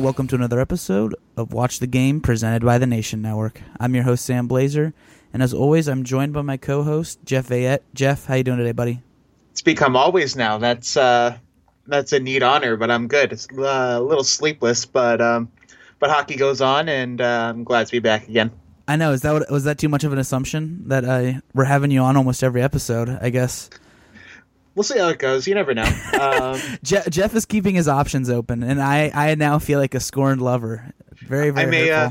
and welcome to another episode of Watch the Game presented by the Nation Network. I'm your host Sam Blazer, and as always, I'm joined by my co-host Jeff Veillette. Jeff, how you doing today, buddy? It's become always now. That's uh, that's a neat honor, but I'm good. It's uh, a little sleepless, but um, but hockey goes on, and uh, I'm glad to be back again. I know. Is that what, was that too much of an assumption that uh, we're having you on almost every episode? I guess we'll see how it goes. You never know. Um, Je- Jeff is keeping his options open, and I, I now feel like a scorned lover. Very, very I may, uh,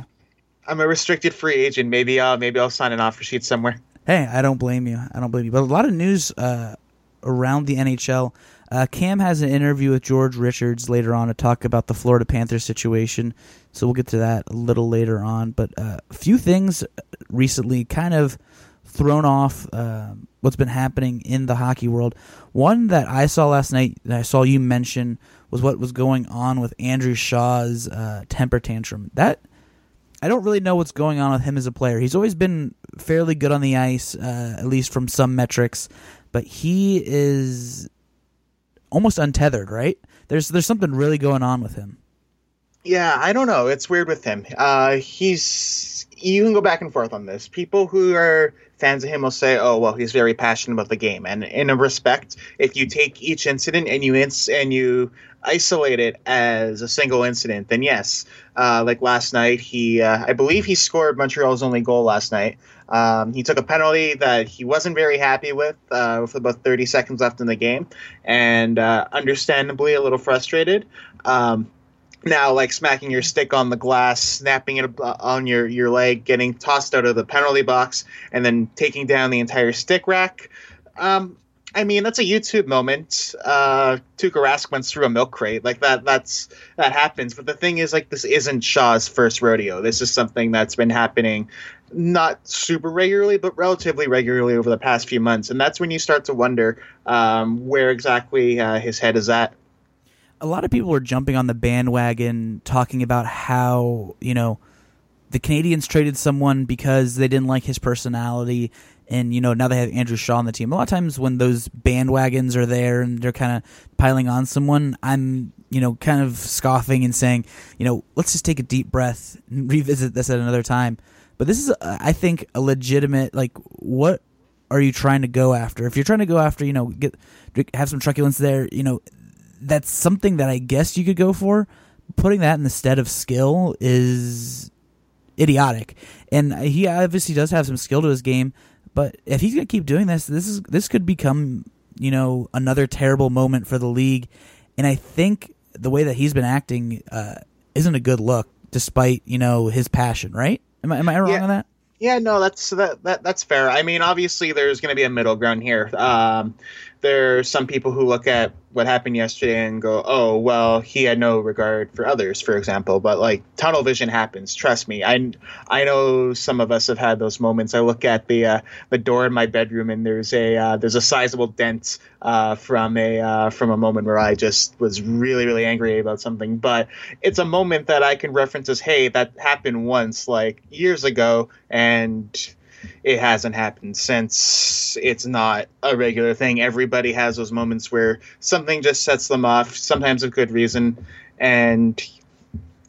I'm a restricted free agent. Maybe, uh, maybe I'll sign an offer sheet somewhere. Hey, I don't blame you. I don't blame you. But a lot of news uh, around the NHL. Uh, Cam has an interview with George Richards later on to talk about the Florida Panthers situation. So we'll get to that a little later on. But uh, a few things recently kind of thrown off uh, what's been happening in the hockey world. One that I saw last night that I saw you mention was what was going on with Andrew Shaw's uh, temper tantrum. That I don't really know what's going on with him as a player. He's always been fairly good on the ice, uh, at least from some metrics, but he is almost untethered. Right? There's there's something really going on with him. Yeah, I don't know. It's weird with him. Uh, he's you can go back and forth on this. People who are fans of him will say, "Oh, well, he's very passionate about the game." And in a respect, if you take each incident and you ins- and you isolate it as a single incident, then yes. Uh, like last night, he uh, I believe he scored Montreal's only goal last night. Um, he took a penalty that he wasn't very happy with uh, with about 30 seconds left in the game, and uh, understandably a little frustrated. Um, now like smacking your stick on the glass, snapping it on your your leg, getting tossed out of the penalty box, and then taking down the entire stick rack. Um, I mean, that's a YouTube moment. Uh, Tuukka Rask went through a milk crate like that. That's that happens. But the thing is, like, this isn't Shaw's first rodeo. This is something that's been happening, not super regularly, but relatively regularly over the past few months. And that's when you start to wonder um, where exactly uh, his head is at a lot of people are jumping on the bandwagon talking about how you know the Canadiens traded someone because they didn't like his personality, and you know now they have Andrew Shaw on the team. A lot of times when those bandwagons are there and they're kind of piling on someone, I'm you know kind of scoffing and saying, you know, let's just take a deep breath and revisit this at another time. But this is, uh, I think, a legitimate like what are you trying to go after? If you're trying to go after, you know, get have some truculence there, you know, that's something that I guess you could go for. Putting that in the stead of skill is idiotic. And he obviously does have some skill to his game, but if he's going to keep doing this, this is this could become, you know, another terrible moment for the league. And I think the way that he's been acting uh, isn't a good look despite, you know, his passion, right? Am I am I wrong yeah. on that? Yeah, no, that's that, that that's fair. I mean, obviously, there's going to be a middle ground here. Um, there are some people who look at what happened yesterday and go, "Oh, well, he had no regard for others," for example. But like tunnel vision happens. Trust me. I I know some of us have had those moments. I look at the uh, the door in my bedroom and there's a uh, there's a sizable dent uh, from a uh, from a moment where I just was really really angry about something. But it's a moment that I can reference as, "Hey, that happened once, like years ago," and it hasn't happened since it's not a regular thing. Everybody has those moments where something just sets them off, sometimes a good reason, and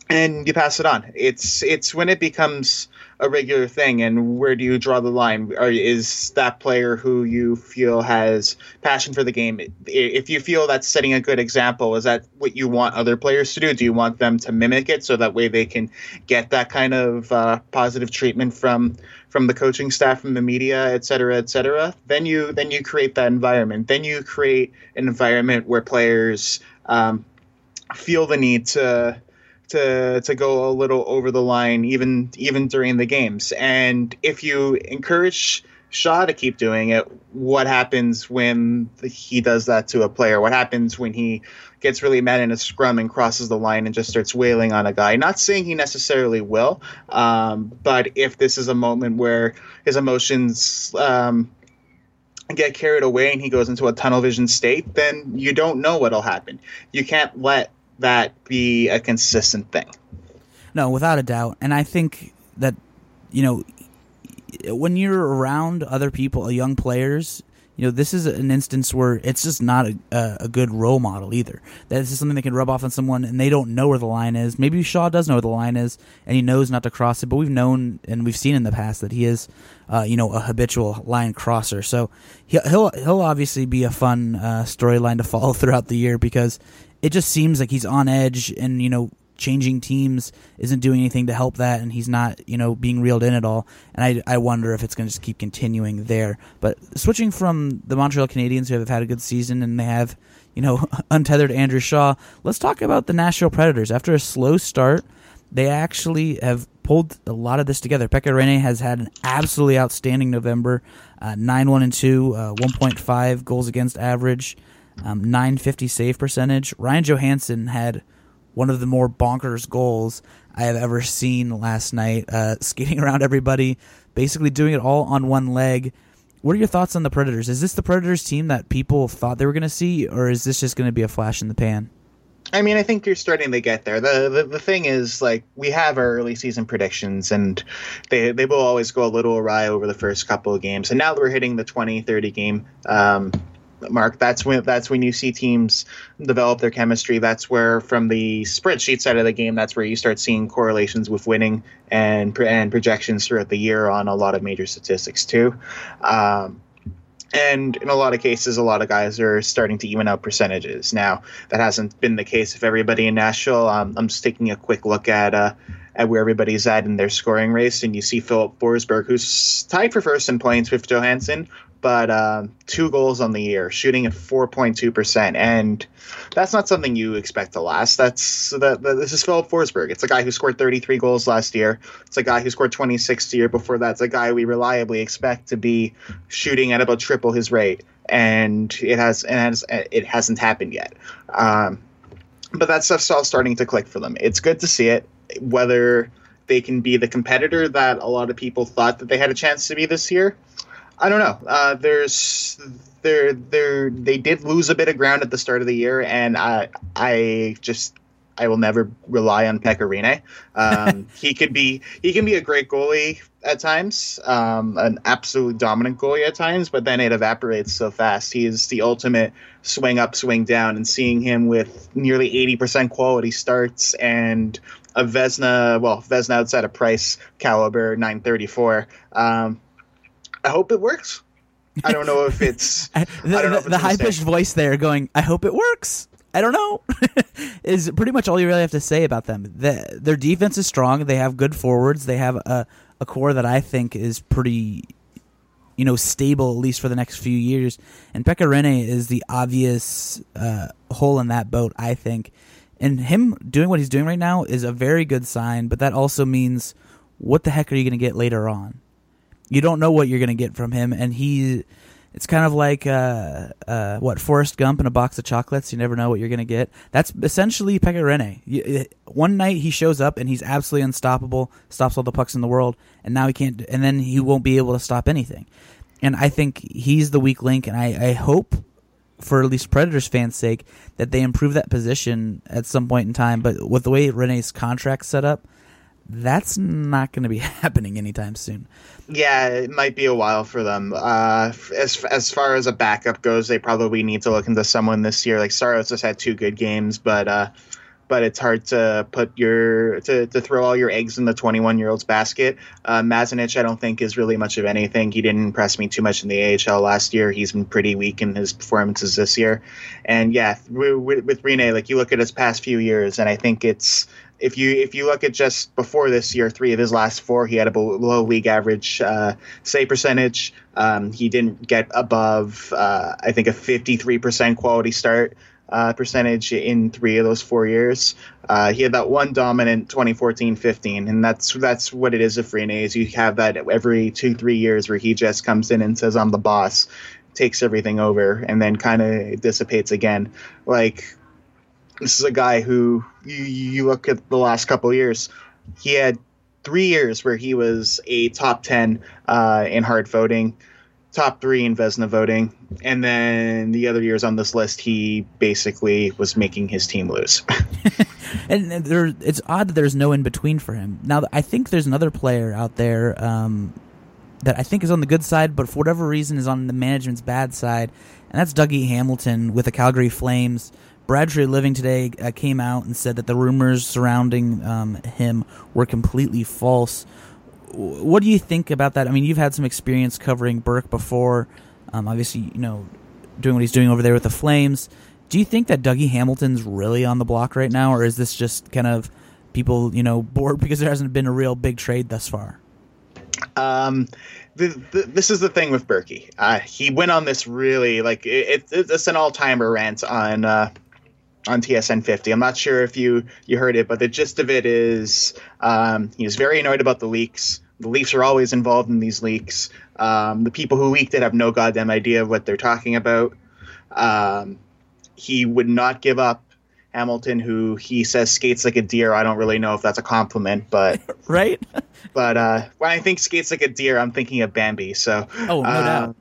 and you pass it on. It's it's when it becomes a regular thing, and where do you draw the line? Or is that player who you feel has passion for the game? If you feel that's setting a good example, is that what you want other players to do? Do you want them to mimic it so that way they can get that kind of uh, positive treatment from from the coaching staff, from the media, et cetera, et cetera? Then you then you create that environment. Then you create an environment where players um, feel the need to to to go a little over the line even even during the games. And if you encourage Shaw to keep doing it, what happens when he does that to a player? What happens when he gets really mad in a scrum and crosses the line and just starts wailing on a guy? Not saying he necessarily will, um, but if this is a moment where his emotions um, get carried away and he goes into a tunnel vision state, then you don't know what'll happen. You can't let that be a consistent thing. No, without a doubt. And I think that, you know, when you're around other people, young players, you know, this is an instance where it's just not a, a, good role model either. This is something that can rub off on someone and they don't know where the line is. Maybe Shaw does know where the line is and he knows not to cross it, but we've known and we've seen in the past that he is, uh, you know, a habitual line crosser. So he'll he'll, he'll obviously be a fun uh, storyline to follow throughout the year because it just seems like he's on edge and you know changing teams isn't doing anything to help that, and he's not, you know, being reeled in at all. And I, I wonder if it's going to just keep continuing there. But switching from the Montreal Canadiens, who have had a good season and they have, you know, untethered Andrew Shaw, let's talk about the Nashville Predators. After a slow start, they actually have pulled a lot of this together. Pekka Rinne has had an absolutely outstanding November, uh, nine one and two, uh, one point five goals against average, um, nine fifty save percentage. Ryan Johansen had one of the more bonkers goals I have ever seen last night. Uh, skating around everybody, basically doing it all on one leg. What are your thoughts on the Predators? Is this the Predators team that people thought they were going to see, or is this just going to be a flash in the pan? I mean, I think you're starting to get there. The, the the thing is, like, we have our early season predictions, and they they will always go a little awry over the first couple of games. And now that we're hitting the 20, 30 game um, mark that's when that's when you see teams develop their chemistry that's where from the spreadsheet side of the game that's where you start seeing correlations with winning and and projections throughout the year on a lot of major statistics too um, and in a lot of cases, a lot of guys are starting to even out percentages. Now, that hasn't been the case of everybody in Nashville. Um, I'm just taking a quick look at uh, at where everybody's at in their scoring race, and you see Filip Forsberg, who's tied for first in points with Johansen, but uh, two goals on the year, shooting at 4.2%. And that's not something you expect to last. That's that, that, This is Filip Forsberg. It's a guy who scored 33 goals last year. It's a guy who scored 26 the year before that. It's a guy we reliably expect to be shooting at about triple his rate. And it has, it, has, it hasn't happened yet. Um, but that stuff's all starting to click for them. It's good to see it. Whether they can be the competitor that a lot of people thought that they had a chance to be this year, I don't know. Uh, there's there there they did lose a bit of ground at the start of the year, and I I just I will never rely on Pekka Rinne. Um, he could be he can be a great goalie at times, um, an absolute dominant goalie at times, but then it evaporates so fast. He is the ultimate swing up, swing down, and seeing him with nearly eighty percent quality starts and a Vezina, well, Vezina outside of Price caliber, nine thirty four. Um, I hope it works. I don't know if it's the, the, the high pitched voice there going. I hope it works. I don't know. is pretty much all you really have to say about them. The, their defense is strong. They have good forwards. They have a, a core that I think is pretty, you know, stable at least for the next few years. And Pekka Rinne is the obvious uh, hole in that boat. I think, and him doing what he's doing right now is a very good sign. But that also means, what the heck are you going to get later on? You don't know what you're going to get from him, and he. It's kind of like uh, uh, what Forrest Gump and a box of chocolates. You never know what you're going to get. That's essentially Pekka Rinne. One night he shows up and he's absolutely unstoppable, stops all the pucks in the world, and now he can't. And then he won't be able to stop anything. And I think he's the weak link. And I, I hope, for at least Predators fans' sake, that they improve that position at some point in time. But with the way Rinne's contract set up, that's not going to be happening anytime soon. Yeah, it might be a while for them. Uh, as as far as a backup goes, they probably need to look into someone this year. Like Saros just had two good games, but uh, but it's hard to put your to, to throw all your eggs in the 21 year old's basket. Uh, Mazanec, I don't think is really much of anything. He didn't impress me too much in the AHL last year. He's been pretty weak in his performances this year. And yeah, with, with Rinne, like you look at his past few years, and I think it's if you if you look at just before this year, three of his last four, he had a below league average uh, save percentage. Um, he didn't get above, uh, I think, a 53% quality start uh, percentage in three of those four years. Uh, he had that one dominant 2014-15, and that's that's what it is with Rinne. Is you have that every two three years where he just comes in and says, "I'm the boss." takes everything over and then kind of dissipates again like this is a guy who you, you look at the last couple years, he had three years where he was a top 10 uh, in Hart voting, top three in Vezina voting, and then the other years on this list, he basically was making his team lose. and there, it's odd that there's no in between for him. Now, I think there's another player out there. Um, that I think is on the good side, but for whatever reason is on the management's bad side, and that's Dougie Hamilton with the Calgary Flames. Brad Treliving today uh, came out and said that the rumors surrounding um, him were completely false. What do you think about that? I mean, you've had some experience covering Burke before. Um, obviously, you know, doing what he's doing over there with the Flames. Do you think that Dougie Hamilton's really on the block right now, or is this just kind of people, you know, bored because there hasn't been a real big trade thus far? Um, the, the, this is the thing with Burkie. Uh, he went on this really like it, it, it's an all timer rant on uh, on TSN 50. I'm not sure if you you heard it, but the gist of it is um, he was very annoyed about the leaks. The Leafs are always involved in these leaks. Um, the people who leaked it have no goddamn idea of what they're talking about. Um, he would not give up Hamilton, who he says skates like a deer. I don't really know if that's a compliment, but right. but uh, when I think skates like a deer, I'm thinking of Bambi. So oh, no uh, doubt.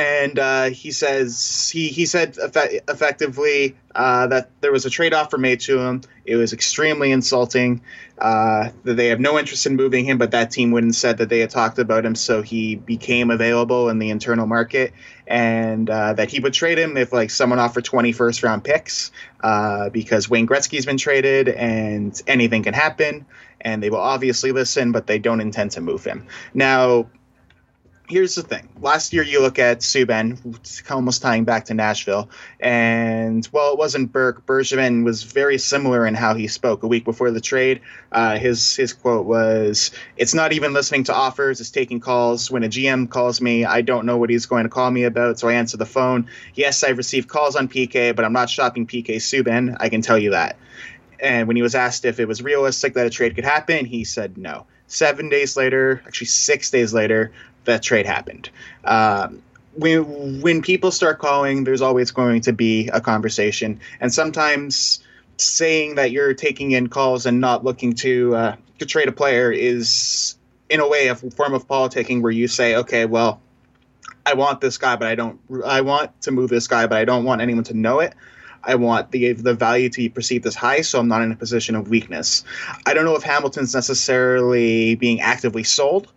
And uh, he says he he said effect- effectively uh, that there was a trade offer made to him. It was extremely insulting. Uh, that they have no interest in moving him, but that team wouldn't said that they had talked about him, so he became available in the internal market and uh, that he would trade him if like someone offered 20 first round picks uh, because Wayne Gretzky's been traded and anything can happen and they will obviously listen but they don't intend to move him now here's the thing. Last year, you look at Subban, almost tying back to Nashville, and well, it wasn't Burke. Bergevin was very similar in how he spoke a week before the trade. Uh, his his quote was, "It's not even listening to offers; it's taking calls. When a GM calls me, I don't know what he's going to call me about, so I answer the phone. Yes, I've received calls on PK, but I'm not shopping PK Subban. I can tell you that." And when he was asked if it was realistic that a trade could happen, he said no. Seven days later, actually six days later, that trade happened. Um, when when people start calling, there's always going to be a conversation, and sometimes saying that you're taking in calls and not looking to uh, to trade a player is in a way a form of politicking where you say, okay, well, I want this guy, but I don't. I want to move this guy, but I don't want anyone to know it. I want the the value to be perceived as high, so I'm not in a position of weakness. I don't know if Hamilton's necessarily being actively sold.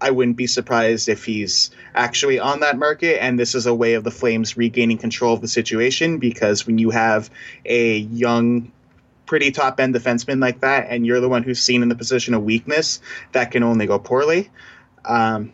I wouldn't be surprised if he's actually on that market, and this is a way of the Flames regaining control of the situation because when you have a young, pretty top end defenseman like that, and you're the one who's seen in the position of weakness, that can only go poorly. Um,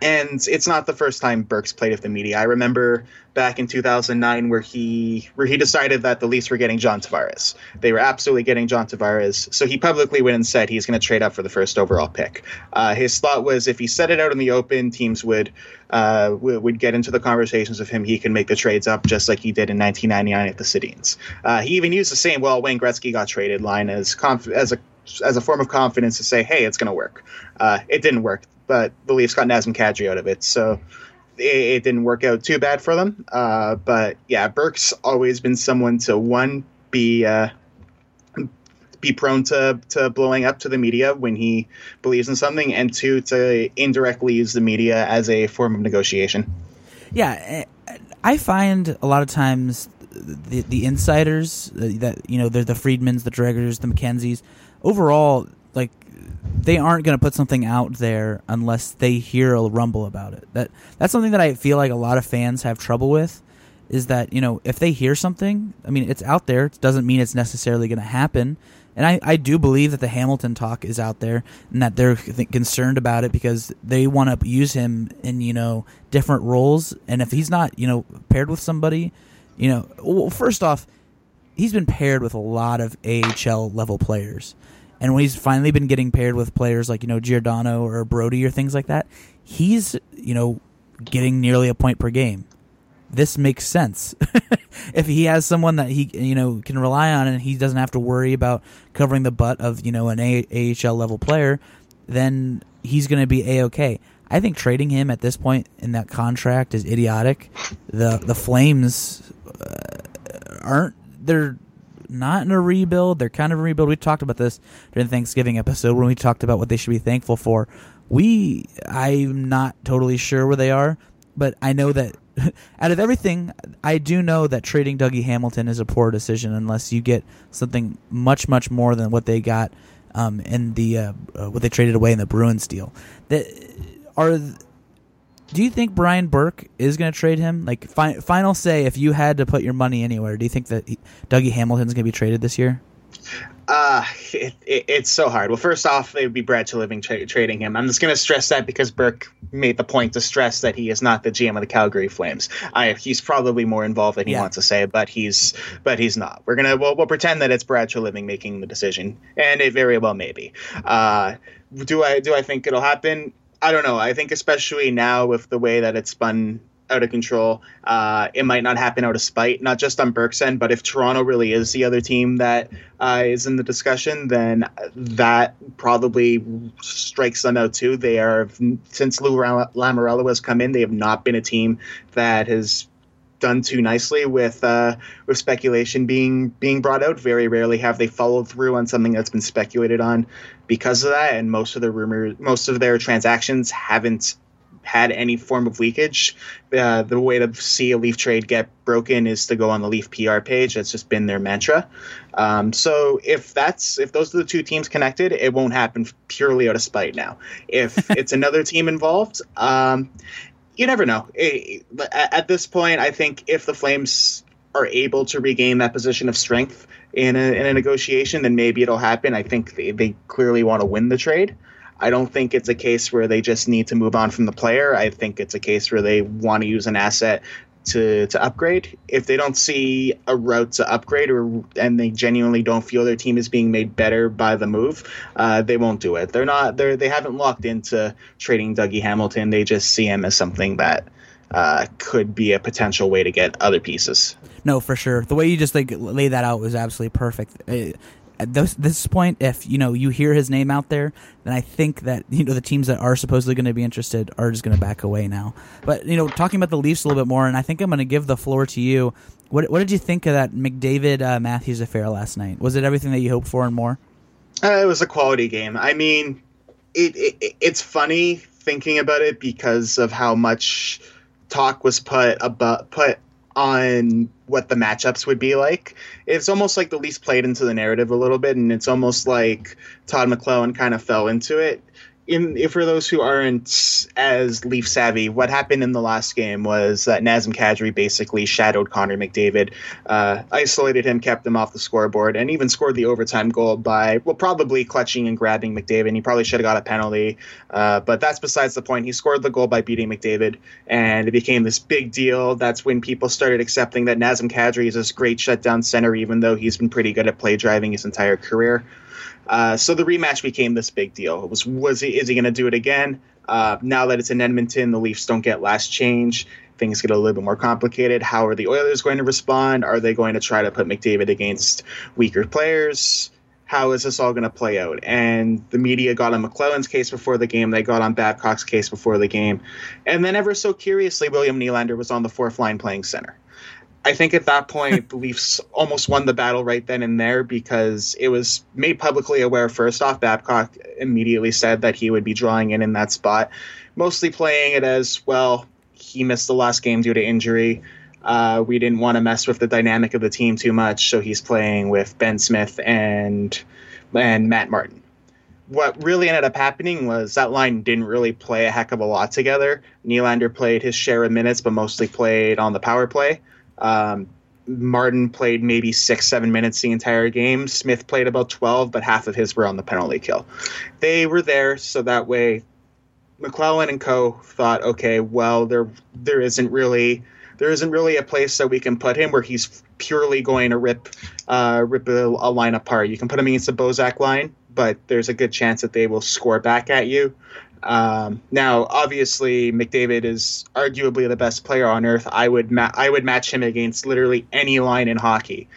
and it's not the first time Burke's played with the media. I remember back in 2009 where he where he decided that the Leafs were getting John Tavares. They were absolutely getting John Tavares. So he publicly went and said he's going to trade up for the first overall pick. Uh, his thought was if he set it out in the open, teams would uh, would get into the conversations with him. He can make the trades up just like he did in 1999 at the Sedins. Uh, he even used the same "well, Wayne Gretzky got traded" line as conf- as a as a form of confidence to say, "Hey, it's going to work." Uh, it didn't work but the Leafs got Nazem Kadri out of it, so it, it didn't work out too bad for them. Uh, but yeah, Burke's always been someone to one be uh, be prone to to blowing up to the media when he believes in something, and two to indirectly use the media as a form of negotiation. Yeah, I find a lot of times the the insiders uh, that you know they're the Friedmans, the Dregers, the McKenzies. Overall, like they aren't going to put something out there unless they hear a rumble about it. That that's something that I feel like a lot of fans have trouble with. Is that you know if they hear something, I mean it's out there. It doesn't mean it's necessarily going to happen. And I, I do believe that the Hamilton talk is out there and that they're concerned about it because they want to use him in you know different roles. And if he's not you know paired with somebody, you know, well, first off, he's been paired with a lot of AHL level players. And when he's finally been getting paired with players like, you know, Giordano or Brodie or things like that, he's, you know, getting nearly a point per game. This makes sense. if he has someone that he, you know, can rely on and he doesn't have to worry about covering the butt of, you know, an AHL level player, then he's going to be A-OK. I think trading him at this point in that contract is idiotic. The the Flames uh, aren't they're not in a rebuild. They're kind of a rebuild. We talked about this during Thanksgiving episode when we talked about what they should be thankful for. We, I'm not totally sure where they are, but I know that out of everything, I do know that trading Dougie Hamilton is a poor decision unless you get something much, much more than what they got um, in the uh, uh, what they traded away in the Bruins deal. That are do you think Brian Burke is going to trade him? Like fi- final say, if you had to put your money anywhere, do you think that he, Dougie Hamilton's going to be traded this year? Uh, it, it, it's so hard. Well, first off, it would be Brad Treliving tra- trading him. I'm just going to stress that because Burke made the point to stress that he is not the GM of the Calgary Flames. I, he's probably more involved than he yeah. wants to say, but he's but he's not. We're gonna we'll, we'll pretend that it's Brad Treliving making the decision, and it very well may be. Uh, do I do I think it'll happen? I don't know. I think especially now with the way that it's spun out of control, uh, it might not happen out of spite, not just on Burke's end, but if Toronto really is the other team that uh, is in the discussion, then that probably strikes them out too. They are since Lou Lamoriello has come in, they have not been a team that has done too nicely with uh, with speculation being being brought out. Very rarely have they followed through on something that's been speculated on because of that, and most of the rumors, most of their transactions haven't had any form of leakage. Uh, the way to see a Leaf trade get broken is to go on the Leaf PR page. That's just been their mantra. Um, so if that's if those are the two teams connected, it won't happen purely out of spite. Now, if it's another team involved, um, you never know. At this point, I think if the Flames are able to regain that position of strength in a, in a negotiation, then maybe it'll happen. I think they, they clearly want to win the trade. I don't think it's a case where they just need to move on from the player. I think it's a case where they want to use an asset to to upgrade. If they don't see a route to upgrade, or and they genuinely don't feel their team is being made better by the move, uh, they won't do it. They're not. They're they haven't locked into trading Dougie Hamilton. They just see him as something that uh, could be a potential way to get other pieces. No, for sure. The way you just like lay that out was absolutely perfect. Uh, at this, this point, if you know you hear his name out there, then I think that you know the teams that are supposedly going to be interested are just going to back away now. But you know, talking about the Leafs a little bit more, and I think I'm going to give the floor to you. What what did you think of that McDavid uh, Matthews affair last night? Was it everything that you hoped for and more? Uh, it was a quality game. I mean, it, it it's funny thinking about it because of how much talk was put about put on what the matchups would be like. It's almost like the least played into the narrative a little bit, and it's almost like Todd McLellan kind of fell into it in for those who aren't as Leaf savvy, what happened in the last game was that Nazem Kadri basically shadowed Connor McDavid, uh, isolated him, kept him off the scoreboard, and even scored the overtime goal by well probably clutching and grabbing McDavid. He probably should have got a penalty, uh, but that's besides the point. He scored the goal by beating McDavid, and it became this big deal. That's when people started accepting that Nazem Kadri is this great shutdown center, even though he's been pretty good at play driving his entire career. Uh, so the rematch became this big deal. It was was he is he going to do it again? Uh, now that it's in Edmonton, the Leafs don't get last change. Things get a little bit more complicated. How are the Oilers going to respond? Are they going to try to put McDavid against weaker players? How is this all going to play out? And the media got on McLellan's case before the game. They got on Babcock's case before the game. And then, ever so curiously, William Nylander was on the fourth line playing center. I think at that point, the Leafs almost won the battle right then and there because it was made publicly aware. First off, Babcock immediately said that he would be drawing in in that spot, mostly playing it as well. He missed the last game due to injury. Uh, we didn't want to mess with the dynamic of the team too much, so he's playing with Ben Smith and and Matt Martin. What really ended up happening was that line didn't really play a heck of a lot together. Nylander played his share of minutes, but mostly played on the power play. Um, Martin played maybe six, seven minutes the entire game. Smith played about 12, but half of his were on the penalty kill. They were there so that way McLellan and co thought, okay, well, there there isn't really there isn't really a place that we can put him where he's purely going to rip uh, rip a, a line apart. You can put him against the Bozak line, but there's a good chance that they will score back at you. Um, now, obviously, McDavid is arguably the best player on earth. I would ma- I would match him against literally any line in hockey.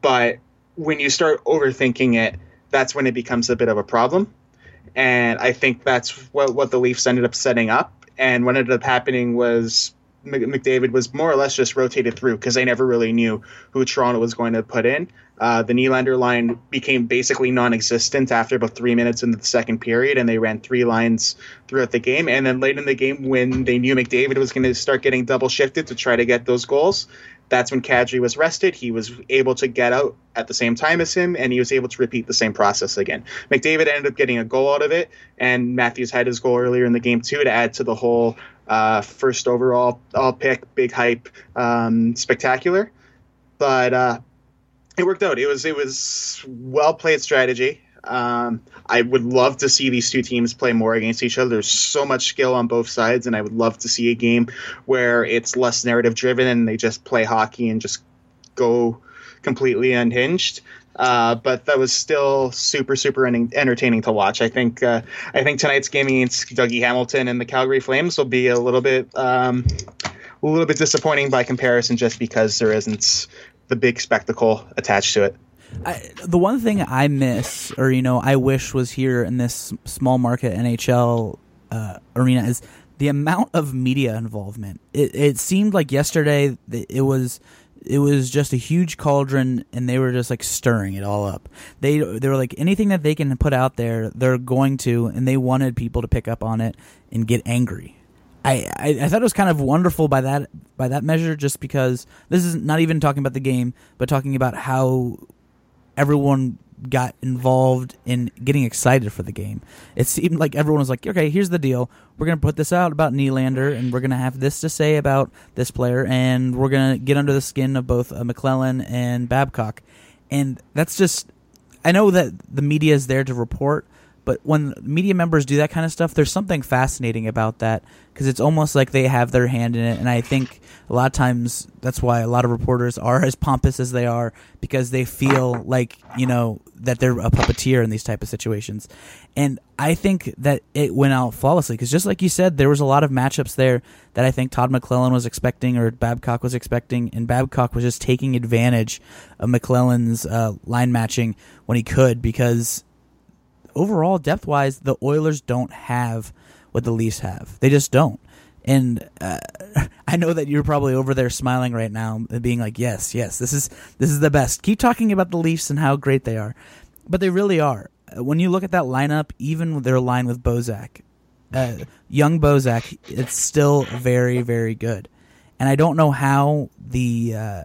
But when you start overthinking it, that's when it becomes a bit of a problem. And I think that's what what the Leafs ended up setting up. And what ended up happening was McDavid was more or less just rotated through because they never really knew who Toronto was going to put in. Uh, the Nylander line became basically non-existent after about three minutes into the second period, and they ran three lines throughout the game. And then late in the game, when they knew McDavid was going to start getting double shifted to try to get those goals, That's when Kadri was rested. He was able to get out at the same time as him, and he was able to repeat the same process again. McDavid ended up getting a goal out of it, and Matthews had his goal earlier in the game too to add to the whole uh, first overall all pick, big hype, um, spectacular. But uh, it worked out. It was it was well played strategy. Um, I would love to see these two teams play more against each other. There's so much skill on both sides, and I would love to see a game where it's less narrative driven and they just play hockey and just go completely unhinged. Uh, but that was still super, super entertaining to watch. I think uh, I think tonight's game against Dougie Hamilton and the Calgary Flames will be a little bit um, a little bit disappointing by comparison, just because there isn't the big spectacle attached to it. I, the one thing I miss, or you know, I wish was here in this small market NHL uh, arena is the amount of media involvement. It, it seemed like yesterday it was it was just a huge cauldron, and they were just like stirring it all up. They they were like anything that they can put out there, they're going to, and they wanted people to pick up on it and get angry. I, I, I thought it was kind of wonderful by that by that measure, just because this is not even talking about the game, but talking about how everyone got involved in getting excited for the game. It seemed like everyone was like, okay, here's the deal. We're going to put this out about Nylander, and we're going to have this to say about this player, and we're going to get under the skin of both uh, McLellan and Babcock. And that's just, I know that the media is there to report, but when media members do that kind of stuff, there's something fascinating about that because it's almost like they have their hand in it. And I think a lot of times that's why a lot of reporters are as pompous as they are because they feel like you know that they're a puppeteer in these type of situations. And I think that it went out flawlessly because just like you said, there was a lot of matchups there that I think Todd McLellan was expecting or Babcock was expecting, and Babcock was just taking advantage of McLellan's uh, line matching when he could because overall, depth wise, the Oilers don't have what the Leafs have. They just don't. And uh, I know that you're probably over there smiling right now, and being like, "Yes, yes, this is this is the best." Keep talking about the Leafs and how great they are, but they really are. Uh, when you look at that lineup, even their line with Bozak, uh, young Bozak, it's still very, very good. And I don't know how the uh,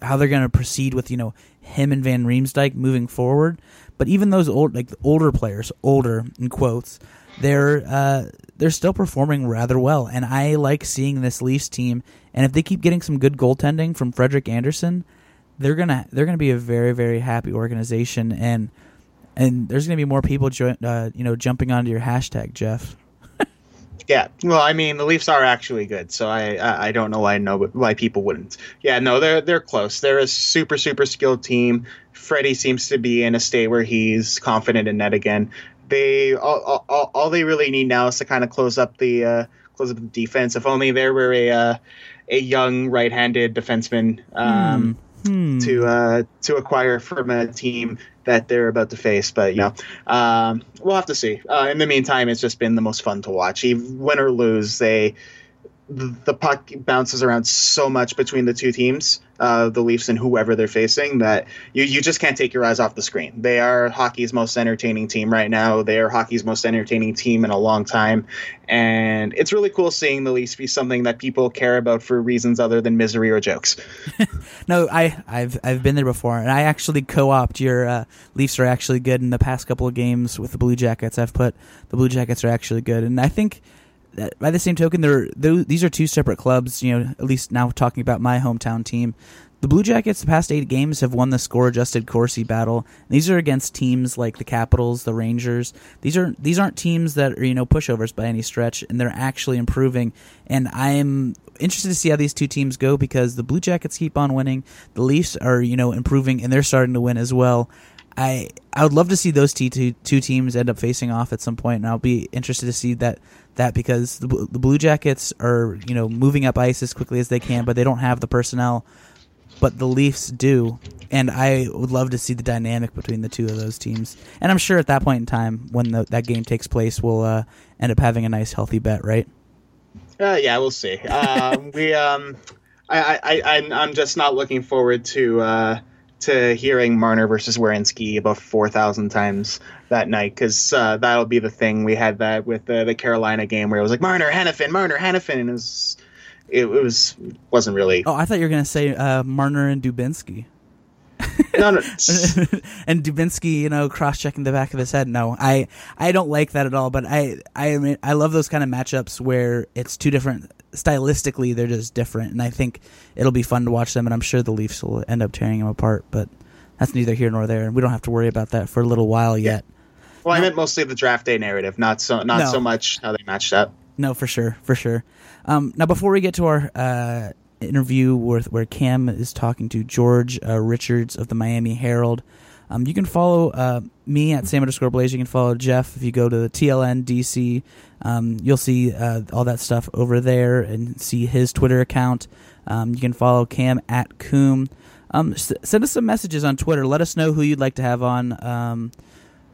how they're going to proceed with you know him and Van Riemsdyk moving forward but even those old, like the older players, older in quotes, they're uh, they're still performing rather well, and I like seeing this Leafs team. And if they keep getting some good goaltending from Frederik Andersen, they're gonna they're gonna be a very very happy organization, and and there's gonna be more people uh, you know jumping onto your hashtag, Jeff. Yeah, well, I mean, the Leafs are actually good, so I I, I don't know why no why people wouldn't. Yeah, no, they're they're close. They're a super super skilled team. Freddie seems to be in a state where he's confident in net again. They all, all, all they really need now is to kind of close up the uh, close up the defense. If only there were a uh, a young right-handed defenseman um, hmm. Hmm. to uh, to acquire from a team that they're about to face. But you know, um, we'll have to see. Uh, in the meantime, it's just been the most fun to watch. Even win or lose, they the puck bounces around so much between the two teams, uh, the Leafs and whoever they're facing, that you, you just can't take your eyes off the screen. They are hockey's most entertaining team right now. They are hockey's most entertaining team in a long time. And it's really cool seeing the Leafs be something that people care about for reasons other than misery or jokes. no, I, I've I've been there before, and I actually co-opt your uh, Leafs are actually good in the past couple of games with the Blue Jackets. I've put the Blue Jackets are actually good, and I think – by the same token, they're, these are two separate clubs. You know, at least now talking about my hometown team, the Blue Jackets, the past eight games have won the score-adjusted Corsi battle. These are against teams like the Capitals, the Rangers. These are these aren't teams that are you know pushovers by any stretch, and they're actually improving. And I'm interested to see how these two teams go because the Blue Jackets keep on winning. The Leafs are you know improving, and they're starting to win as well. I I would love to see those two, two teams end up facing off at some point, and I'll be interested to see that that because the, the Blue Jackets are you know moving up ice as quickly as they can, but they don't have the personnel. But the Leafs do, and I would love to see the dynamic between the two of those teams. And I'm sure at that point in time, when the, that game takes place, we'll uh, end up having a nice, healthy bet, right? Uh, yeah, we'll see. Uh, we, um, I, I, I, I'm just not looking forward to uh, to hearing Marner versus Werenski about 4,000 times that night because uh, that'll be the thing. We had that with the, the Carolina game where it was like Marner, Hanifin, Marner, Hanifin, and it was it, it was wasn't really. Oh, I thought you were gonna say uh, Marner and Dubinsky. no, no. and Dubinsky, you know, cross checking the back of his head. No, I I don't like that at all. But I I mean, I love those kind of matchups where it's two different stylistically they're just different, and I think it'll be fun to watch them. And I'm sure the Leafs will end up tearing them apart. But that's neither here nor there, and we don't have to worry about that for a little while yet. Well, I meant mostly the draft day narrative, not so not no. so much how they matched up. No, for sure, for sure. Um, now, before we get to our uh, interview with where Cam is talking to George uh, Richards of the Miami Herald, um, you can follow uh, me at Sam underscore Blaze. You can follow Jeff if you go to the TLN DC. Um, you'll see uh, all that stuff over there and see his Twitter account. Um, you can follow Cam at Coom. Um, s- send us some messages on Twitter. Let us know who you'd like to have on um,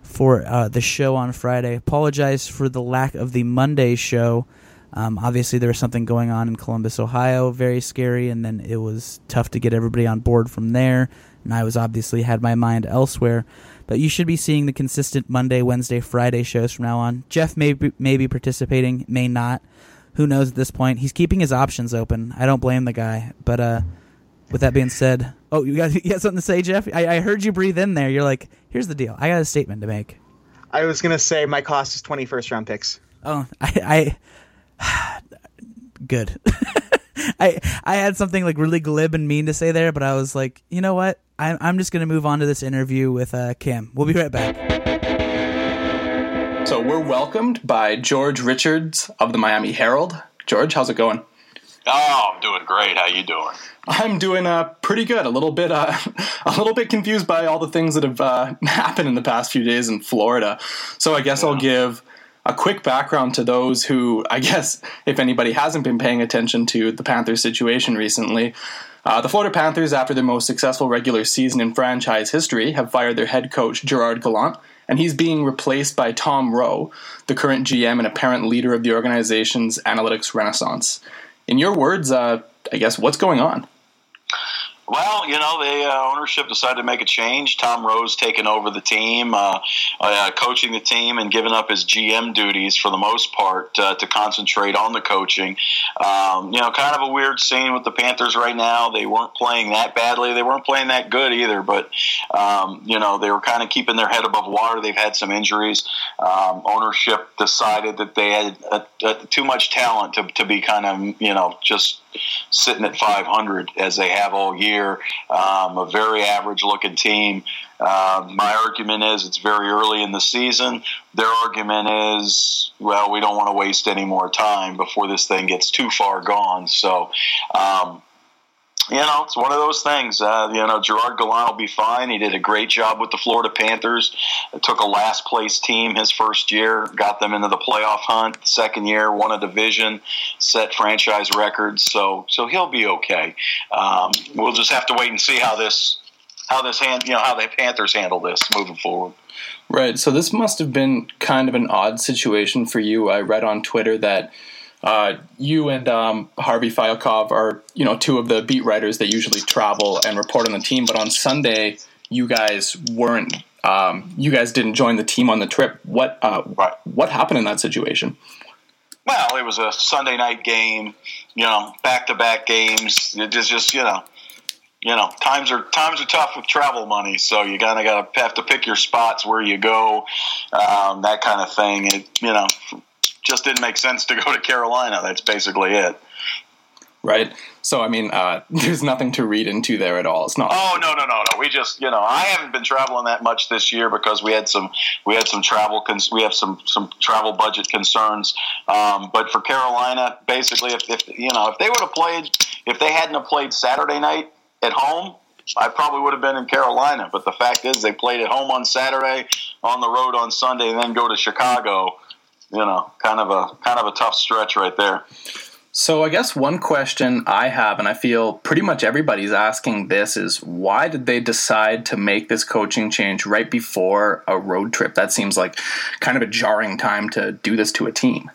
for uh, the show on Friday. Apologize for the lack of the Monday show. Um, obviously, there was something going on in Columbus, Ohio, very scary, and then it was tough to get everybody on board from there. And I was obviously had my mind elsewhere. But you should be seeing the consistent Monday, Wednesday, Friday shows from now on. Jeff may be, may be participating, may not. Who knows at this point? He's keeping his options open. I don't blame the guy. But uh, with that being said, oh, you got, you got something to say, Jeff? I, I heard you breathe in there. You're like, here's the deal. I got a statement to make. I was gonna say my cost is twenty first round picks. Oh, I, I good. I I had something like really glib and mean to say there, but I was like, you know what? I, I'm just gonna move on to this interview with uh, Kim. We'll be right back. So we're welcomed by George Richards of the Miami Herald. George, how's it going? Oh, I'm doing great. How you doing? I'm doing uh, pretty good. A little bit, uh, a little bit confused by all the things that have uh, happened in the past few days in Florida. So I guess yeah. I'll give a quick background to those who, I guess, if anybody hasn't been paying attention to the Panther situation recently. Uh, the Florida Panthers, after their most successful regular season in franchise history, have fired their head coach Gerard Gallant, and he's being replaced by Tom Rowe, the current GM and apparent leader of the organization's analytics renaissance. In your words, uh, I guess, what's going on? Well, you know, the uh, ownership decided to make a change. Tom Rowe's taking over the team, uh, uh, coaching the team, and giving up his GM duties for the most part uh, to concentrate on the coaching. Um, you know, kind of a weird scene with the Panthers right now. They weren't playing that badly. They weren't playing that good either, but um, you know, they were kind of keeping their head above water. They've had some injuries. Um, ownership decided that they had uh, too much talent to, to be kind of you know just sitting at 500 as they have all year. Um, a very average looking team. Uh, my argument is it's very early in the season. Their argument is, well, we don't want to waste any more time before this thing gets too far gone. So, um, you know, it's one of those things. Uh, you know, Gerard Gallant will be fine. He did a great job with the Florida Panthers. It took a last place team his first year, got them into the playoff hunt. Second year, won a division, set franchise records. So, so he'll be okay. Um, we'll just have to wait and see how this, how this hand, you know, how the Panthers handle this moving forward. Right. So this must have been kind of an odd situation for you. I read on Twitter that uh, you and um, Harvey Fialkov are, you know, two of the beat writers that usually travel and report on the team. But on Sunday, you guys weren't. Um, you guys didn't join the team on the trip. What uh, what happened in that situation? Well, it was a Sunday night game. You know, back to back games. It is just you know, you know, times are times are tough with travel money, so you kind of got to have to pick your spots where you go, um, that kind of thing. It you know, just didn't make sense to go to Carolina. That's basically it. Right. So I mean, uh, there's nothing to read into there at all. It's not. Oh no no no no. We just you know I haven't been traveling that much this year because we had some we had some travel cons- we have some some travel budget concerns. Um, but for Carolina, basically, if, if you know if they would have played if they hadn't have played Saturday night at home, I probably would have been in Carolina. But the fact is, they played at home on Saturday, on the road on Sunday, and then go to Chicago you know, kind of a kind of a tough stretch right there. So I guess one question I have, and I feel pretty much everybody's asking this, is why did they decide to make this coaching change right before a road trip? That seems like kind of a jarring time to do this to a team.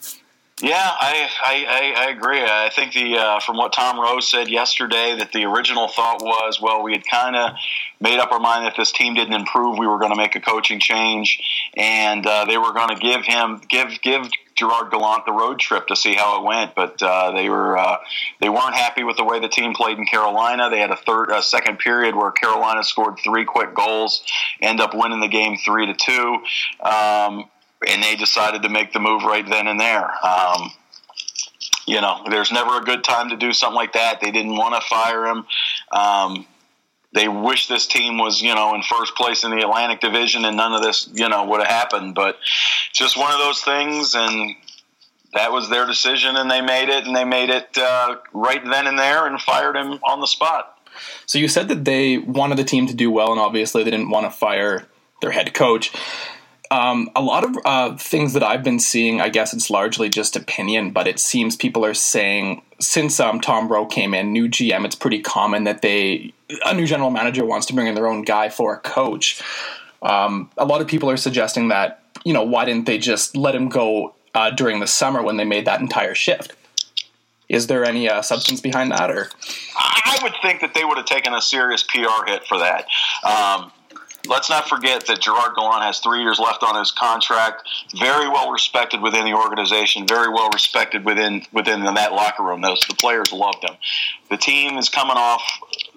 Yeah, I, I, I, agree. I think the uh, from what Tom Rose said yesterday that the original thought was, well, we had kind of made up our mind that this team didn't improve. We were going to make a coaching change, and uh, they were going to give him give give Gerard Gallant the road trip to see how it went, but uh, they were uh, they weren't happy with the way the team played in Carolina. They had a third, a second period where Carolina scored three quick goals, end up winning the game three to two, um, and they decided to make the move right then and there. Um, you know, there's never a good time to do something like that. They didn't want to fire him. Um, they wish this team was, you know, in first place in the Atlantic Division and none of this, you know, would have happened. But just one of those things, and that was their decision, and they made it, and they made it uh, right then and there, and fired him on the spot. So you said that they wanted the team to do well, and obviously they didn't want to fire their head coach. Um, a lot of uh, things that I've been seeing, I guess it's largely just opinion, but it seems people are saying since um, Tom Rowe came in, new GM, it's pretty common that they a new general manager wants to bring in their own guy for a coach. Um, a lot of people are suggesting that you know why didn't they just let him go uh, during the summer when they made that entire shift? Is there any uh, substance behind that, or I would think that they would have taken a serious PR hit for that. Um, let's not forget that Gerard Gallant has three years left on his contract. Very well respected within the organization. Very well respected within within that locker room. Those the players loved him. The team is coming off.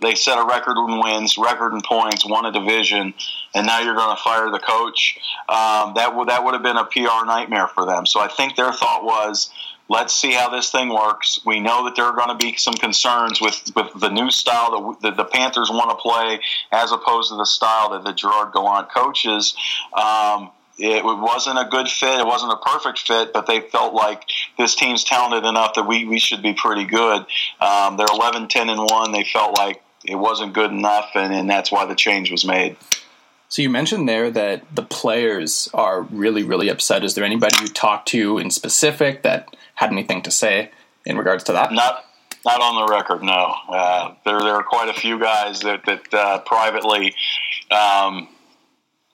They set a record in wins, record in points, won a division, and now you're going to fire the coach. Um, that would that would have been a PR nightmare for them. So I think their thought was let's see how this thing works. We know that there are going to be some concerns with, with the new style that the, the Panthers want to play as opposed to the style that the Gerard Gallant coaches. Um, it wasn't a good fit. It wasn't a perfect fit, but they felt like this team's talented enough that we, we should be pretty good. Um, they're 11, 10, and 1. They felt like it wasn't good enough, and, and that's why the change was made. So you mentioned there that the players are really, really upset. Is there anybody you talked to in specific that had anything to say in regards to that? Not, not on the record. No. Uh, there, there are quite a few guys that that uh, privately um,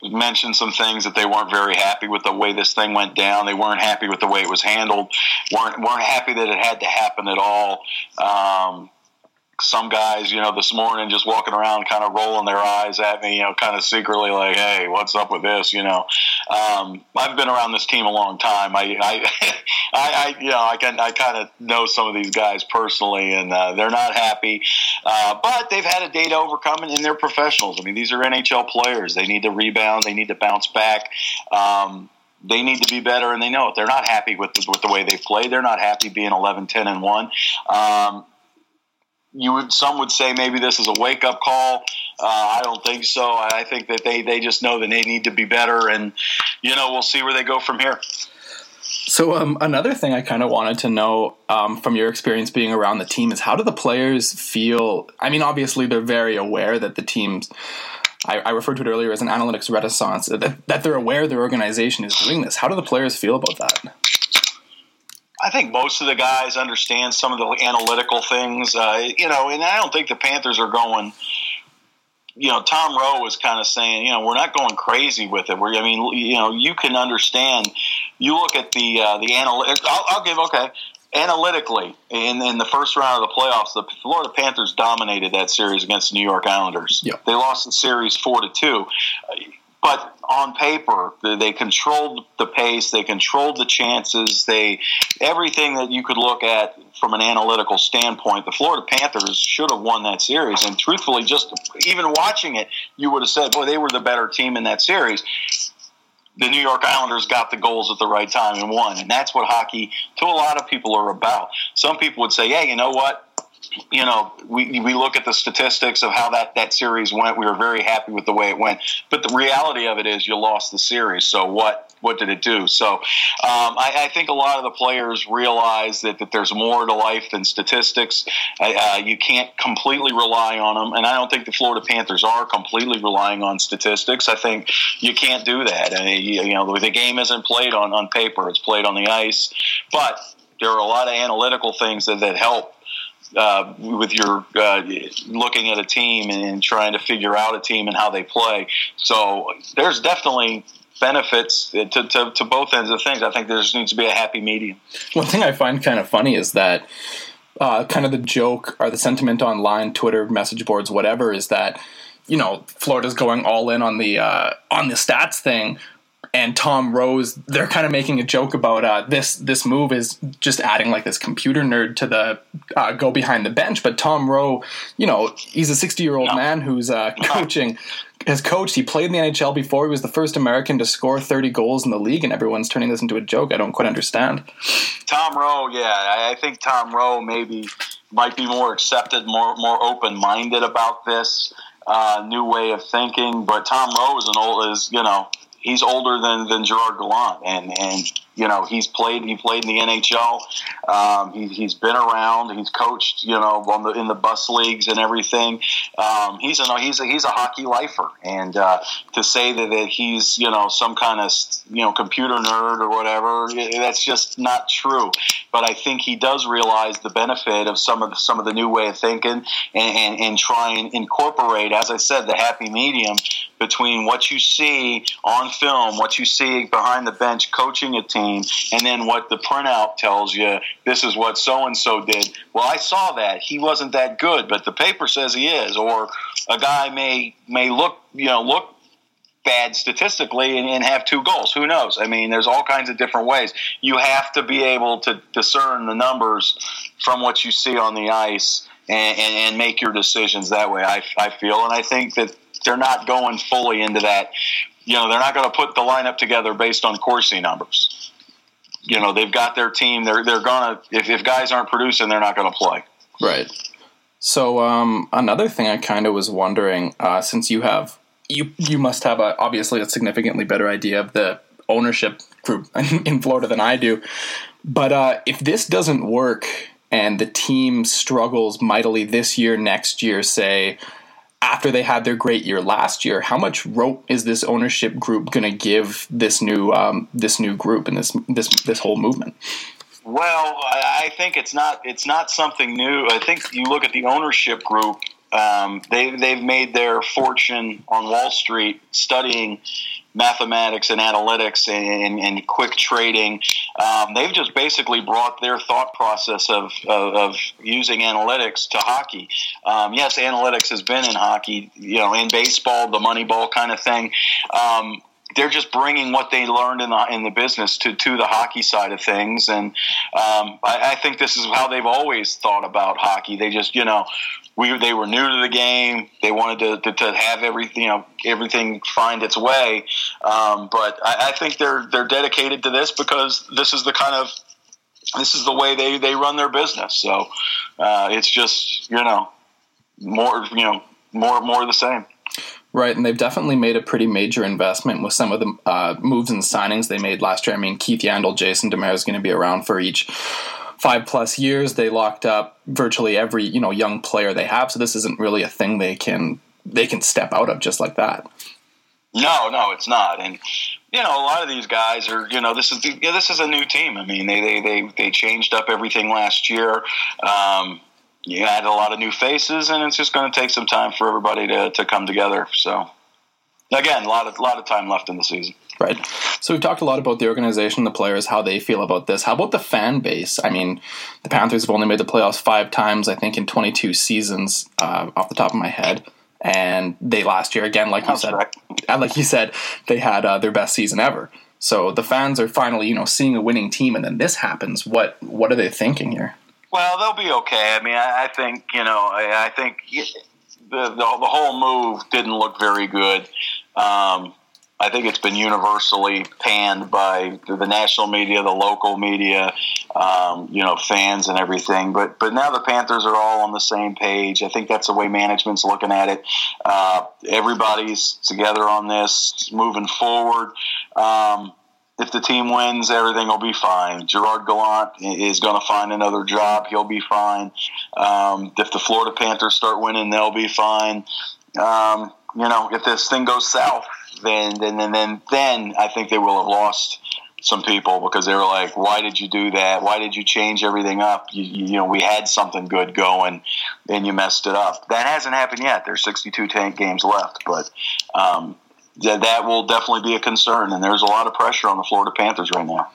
mentioned some things that they weren't very happy with the way this thing went down. They weren't happy with the way it was handled. weren't weren't happy that it had to happen at all. Um, some guys, you know, this morning just walking around, kind of rolling their eyes at me, you know, kind of secretly like, "Hey, what's up with this?" You know, um, I've been around this team a long time. I, I, I, I you know, I can, I kind of know some of these guys personally, and uh, they're not happy. Uh, but they've had a day to overcome and they're professionals. I mean, these are NHL players. They need to rebound. They need to bounce back. Um, they need to be better, and they know it. They're not happy with the, with the way they play. They're not happy being 11, 10, and one. Um, you would some would say maybe this is a wake up call. Uh, I don't think so. I think that they they just know that they need to be better, and you know we'll see where they go from here. So um, another thing I kind of wanted to know um, from your experience being around the team is how do the players feel? I mean, obviously they're very aware that the teams. I, I referred to it earlier as an analytics renaissance. That, that they're aware their organization is doing this. How do the players feel about that? I think most of the guys understand some of the analytical things, uh, you know, and I don't think the Panthers are going. You know, Tom Rowe was kind of saying, you know, we're not going crazy with it. We're, I mean, you know, you can understand. You look at the uh, the analytics. I'll, I'll give okay analytically in, in the first round of the playoffs, the Florida Panthers dominated that series against the New York Islanders. Yep. They lost the series four to two. But on paper, they controlled the pace, they controlled the chances, they everything that you could look at from an analytical standpoint. The Florida Panthers should have won that series, and truthfully, just even watching it, you would have said, "Boy, they were the better team in that series." the New York Islanders got the goals at the right time and won. And that's what hockey, to a lot of people, are about. Some people would say, "Yeah, you know what? You know, we, we look at the statistics of how that, that series went. We were very happy with the way it went. But the reality of it is you lost the series. So what what did it do? So um, I, I, think a lot of the players realize that, that there's more to life than statistics. Uh, you can't completely rely on them. And I don't think the Florida Panthers are completely relying on statistics. I think you can't do that. I mean, you, you know, the game isn't played on, on paper, it's played on the ice. But there are a lot of analytical things that, that help uh, with your uh, looking at a team and trying to figure out a team and how they play. So there's definitely benefits to, to, to, both ends of things. I think there needs to be a happy medium. One thing I find kind of funny is that uh, kind of the joke or the sentiment online, Twitter, message boards, whatever, is that you know Florida's going all in on the uh, on the stats thing, and Tom Rowe's, they're kind of making a joke about uh, this. This move is just adding like this computer nerd to the uh, go behind the bench. But Tom Rowe, you know, he's a 60 year old No. man who's uh, coaching. Has coached. He played in the NHL before. He was the first American to score 30 goals in the league, and everyone's turning this into a joke. I don't quite understand. Tom Rowe, yeah, I I think Tom Rowe maybe might be more accepted, more more open minded about this uh, new way of thinking. But Tom Rowe is an old is you know he's older than than Gerard Gallant, and and you know he's played he played in the NHL. Um, he, he's been around. He's coached you know on the in the bus leagues and everything. Um, he's a he's a he's a hockey lifer, and uh, to say that, that he's you know some kind of you know computer nerd or whatever, that's just not true. But I think he does realize the benefit of some of the, some of the new way of thinking and, and, and try and incorporate, as I said, the happy medium between what you see on film, what you see behind the bench coaching a team, and then what the printout tells you. This is what so and so did. Well, I saw that he wasn't that good, but the paper says he is. Or a guy may may look you know look bad statistically and, and have two goals. Who knows? I mean, there's all kinds of different ways. You have to be able to discern the numbers from what you see on the ice and, and, make your decisions that way. I, I feel, and I think that they're not going fully into that. You know, they're not going to put the lineup together based on Corsi numbers. You know, they've got their team. They're they're gonna if, if guys aren't producing, they're not going to play. Right. So um, another thing I kind of was wondering, uh, since you have you you must have a, obviously a significantly better idea of the ownership group in Florida than I do, but uh, if this doesn't work and the team struggles mightily this year, next year, say after they had their great year last year, how much rope is this ownership group going to give this new um, this new group and this this this whole movement? Well, I think it's not it's not something new. I think you look at the ownership group. Um, they they've made their fortune on Wall Street studying mathematics and analytics and, and quick trading. Um, they've just basically brought their thought process of, of, of using analytics to hockey. Um, yes, analytics has been in hockey, you know, in baseball, the money ball kind of thing. Um, they're just bringing what they learned in the in the business to to the hockey side of things, and um, I, I think this is how they've always thought about hockey. They just you know we they were new to the game. They wanted to, to, to have everything you know everything find its way, um, but I, I think they're they're dedicated to this because this is the kind of this is the way they, they run their business. So uh, it's just you know more you know more more of the same. Right, and they've definitely made a pretty major investment with some of the uh, moves and signings they made last year. I mean, Keith Yandle, Jason Demers is going to be around for each five plus years. They locked up virtually every you know young player they have, so this isn't really a thing they can they can step out of just like that. No, no, it's not. And you know, a lot of these guys are, you know, this is the, yeah, this is a new team. I mean, they they they, they changed up everything last year. Um, you had a lot of new faces, and it's just going to take some time for everybody to, to come together. So, again, a lot of lot of time left in the season. Right. So we've talked a lot about the organization, the players, how they feel about this. How about the fan base? I mean, the Panthers have only made the playoffs five times, I think, in 22 seasons, uh, off the top of my head. And they last year again, like you said, right. like you said, they had uh, their best season ever. So the fans are finally, you know, seeing a winning team, and then this happens. What what are they thinking here? Well, they'll be okay. I mean, I, I think you know, I, I think the, the the whole move didn't look very good. Um, I think it's been universally panned by the, national media, the local media, um, you know, fans and everything. But but now the Panthers are all on the same page. I think that's the way management's looking at it. Uh, everybody's together on this, moving forward. Um, if the team wins, everything will be fine. Gerard Gallant is going to find another job. He'll be fine. Um, if the Florida Panthers start winning, they'll be fine. Um, you know, if this thing goes south, then then then then, then I think they will have lost some people because they were like, "Why did you do that? Why did you change everything up? You, you, know, we had something good going, and you messed it up." That hasn't happened yet. There's 62 tank games left, but um, that that will definitely be a concern. And there's a lot of pressure on the Florida Panthers right now.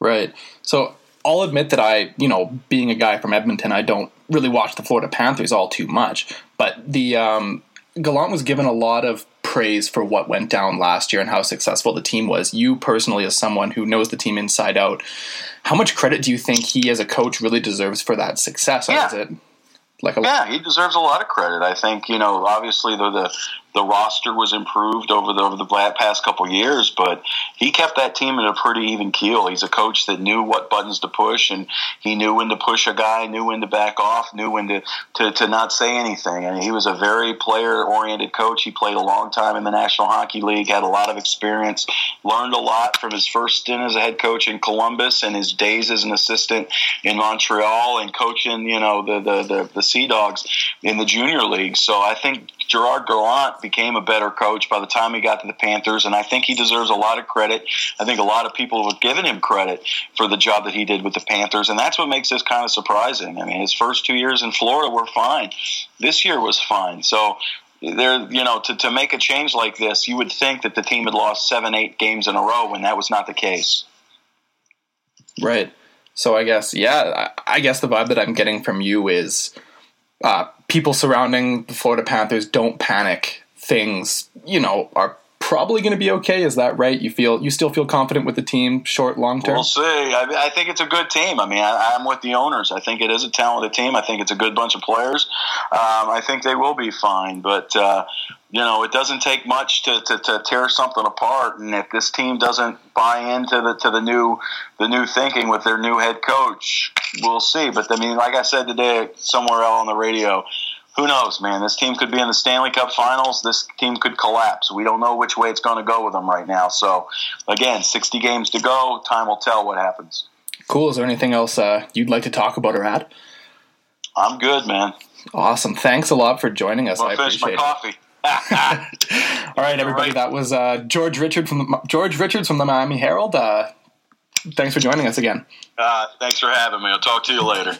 Right. So I'll admit that I, you know, being a guy from Edmonton, I don't really watch the Florida Panthers all too much. But the um, Gallant was given a lot of praise for what went down last year and how successful the team was. You personally, as someone who knows the team inside out, how much credit do you think he, as a coach, really deserves for that success? Yeah. Is it like a yeah, he deserves a lot of credit. I think you know, obviously the the, the roster was improved over the over the past couple years, but he kept that team in a pretty even keel. He's a coach that knew what buttons to push, and he knew when to push a guy, knew when to back off, knew when to to, to not say anything. And he was a very player oriented coach. He played a long time in the National Hockey League, had a lot of experience, learned a lot from his first stint as a head coach in Columbus and his days as an assistant in Montreal and coaching, you know, the the the, the Sea Dogs in the junior league. So I think Gerard Gallant became a better coach by the time he got to the Panthers, and I think he deserves a lot of credit. I think a lot of people have given him credit for the job that he did with the Panthers, and that's what makes this kind of surprising. I mean, his first two years in Florida were fine. This year was fine. So there, you know, to, to make a change like this, you would think that the team had lost seven, eight games in a row, when that was not the case. Right. So I guess, yeah, I guess the vibe that I'm getting from you is uh, people surrounding the Florida Panthers don't panic. Things, you know, are probably going to be okay. Is that right? You feel you still feel confident with the team, short, long term. We'll see. I, I, think it's a good team. I mean, I, am with the owners. I think it is a talented team. I think it's a good bunch of players. Um, I think they will be fine. But uh, you know, it doesn't take much to, to, to, tear something apart. And if this team doesn't buy into the to the new the new thinking with their new head coach, we'll see. But I mean, like I said today somewhere else on the radio, who knows, man? This team could be in the Stanley Cup Finals. This team could collapse. We don't know which way it's going to go with them right now. So, again, 60 games to go. Time will tell what happens. Cool. Is there anything else uh, you'd like to talk about or add? I'm good, man. Awesome. Thanks a lot for joining us. I appreciate it. Finish my coffee. All right, everybody. That was uh, George Richard from the, George Richards from the Miami Herald. Uh, thanks for joining us again. Uh, thanks for having me. I'll talk to you later.